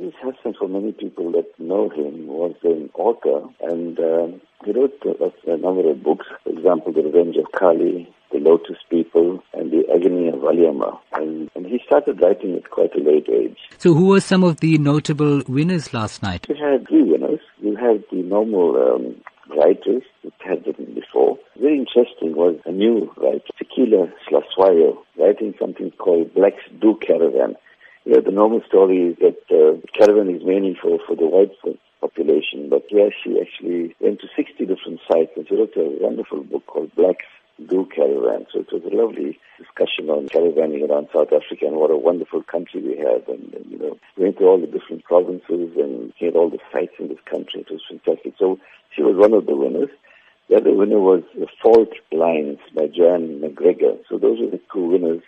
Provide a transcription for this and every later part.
Aziz Hassim, for many people that know him, was an author and uh, he wrote a, a, number of books. For example, The Revenge of Kali, The Lotus People, and The Agony of Valliamma. And, and he started writing at quite a late age. So who were some of the notable winners last night? We had three winners. We had the normal um, writers that had written before. Very interesting was a new writer, Fikile Hlatshwayo, writing something called Black's Do Caravan. You know, the normal story is that uh, caravan is mainly for, for the white population, but here she actually went to 60 different sites and she wrote a wonderful book called Blacks Do Caravan. So it was a lovely discussion on caravanning around South Africa and what a wonderful country we have. And, and you know, we went to all the different provinces and had all the sites in this country. It was fantastic. So she was one of the winners. The other winner was Fault Lines by Joanne Macgregor. So those were the two winners.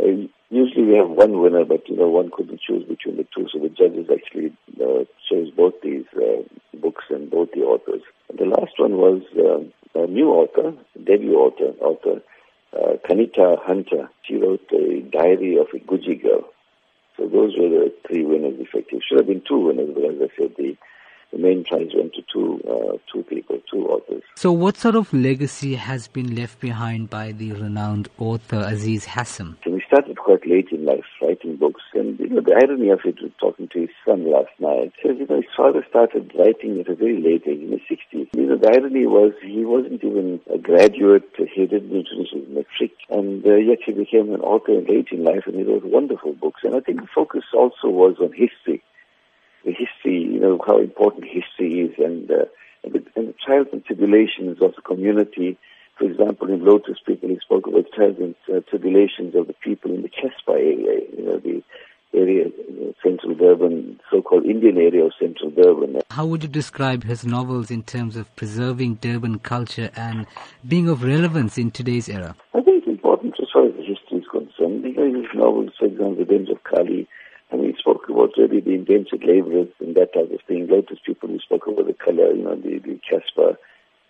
Uh, usually we have one winner, but you know one couldn't choose between the two, so the judges actually uh, chose both these uh, books and both the authors. And the last one was uh, a new author, debut author, author uh, Kanita Hunter. She wrote a diary of a Guji girl. So those were the three winners, effective. Should have been two winners, but as I said, the the main prize went to two uh, two people, two authors. So, what sort of legacy has been left behind by the renowned author Aziz Hassim? Quite late in life writing books, and you know the irony of it was talking to his son last night. Says you know his father started writing at a very late age, in his sixties. You know the irony was he wasn't even a graduate. He didn't finish his matric, and uh, yet he became an author late in life, and he wrote wonderful books. And I think the focus also was on history the history, you know, how important history is and, uh, and, the, and the trials and tribulations of the community. For example, in Lotus People, he spoke about and uh, tribulations of the people in the Casbah area, you know, the area, know, central Durban, so-called Indian area of central Durban. How would you describe his novels in terms of preserving Durban culture and being of relevance in today's era? I think it's important as far as the history is concerned. Because his novels, for example, The Revenge of Kali, and he spoke about really the indentured laborers and that type of thing. Lotus people, we spoke about the color, you know, the, the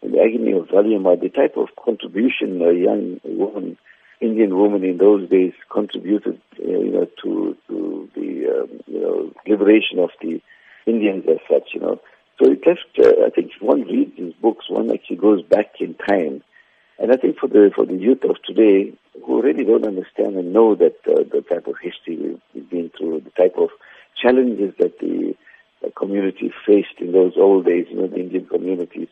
and the agony of Valliamma, the type of contribution a young woman, Indian woman in those days contributed, uh, you know, to, to the, um, you know, liberation of the Indians as such, you know. So it left, uh, I think one reads his books, one actually goes back in time. And I think for the, for the youth of today, who really don't understand and know that uh, the type of history we've, we've been through, the type of challenges that the community faced in those old days, you know, the Indian communities.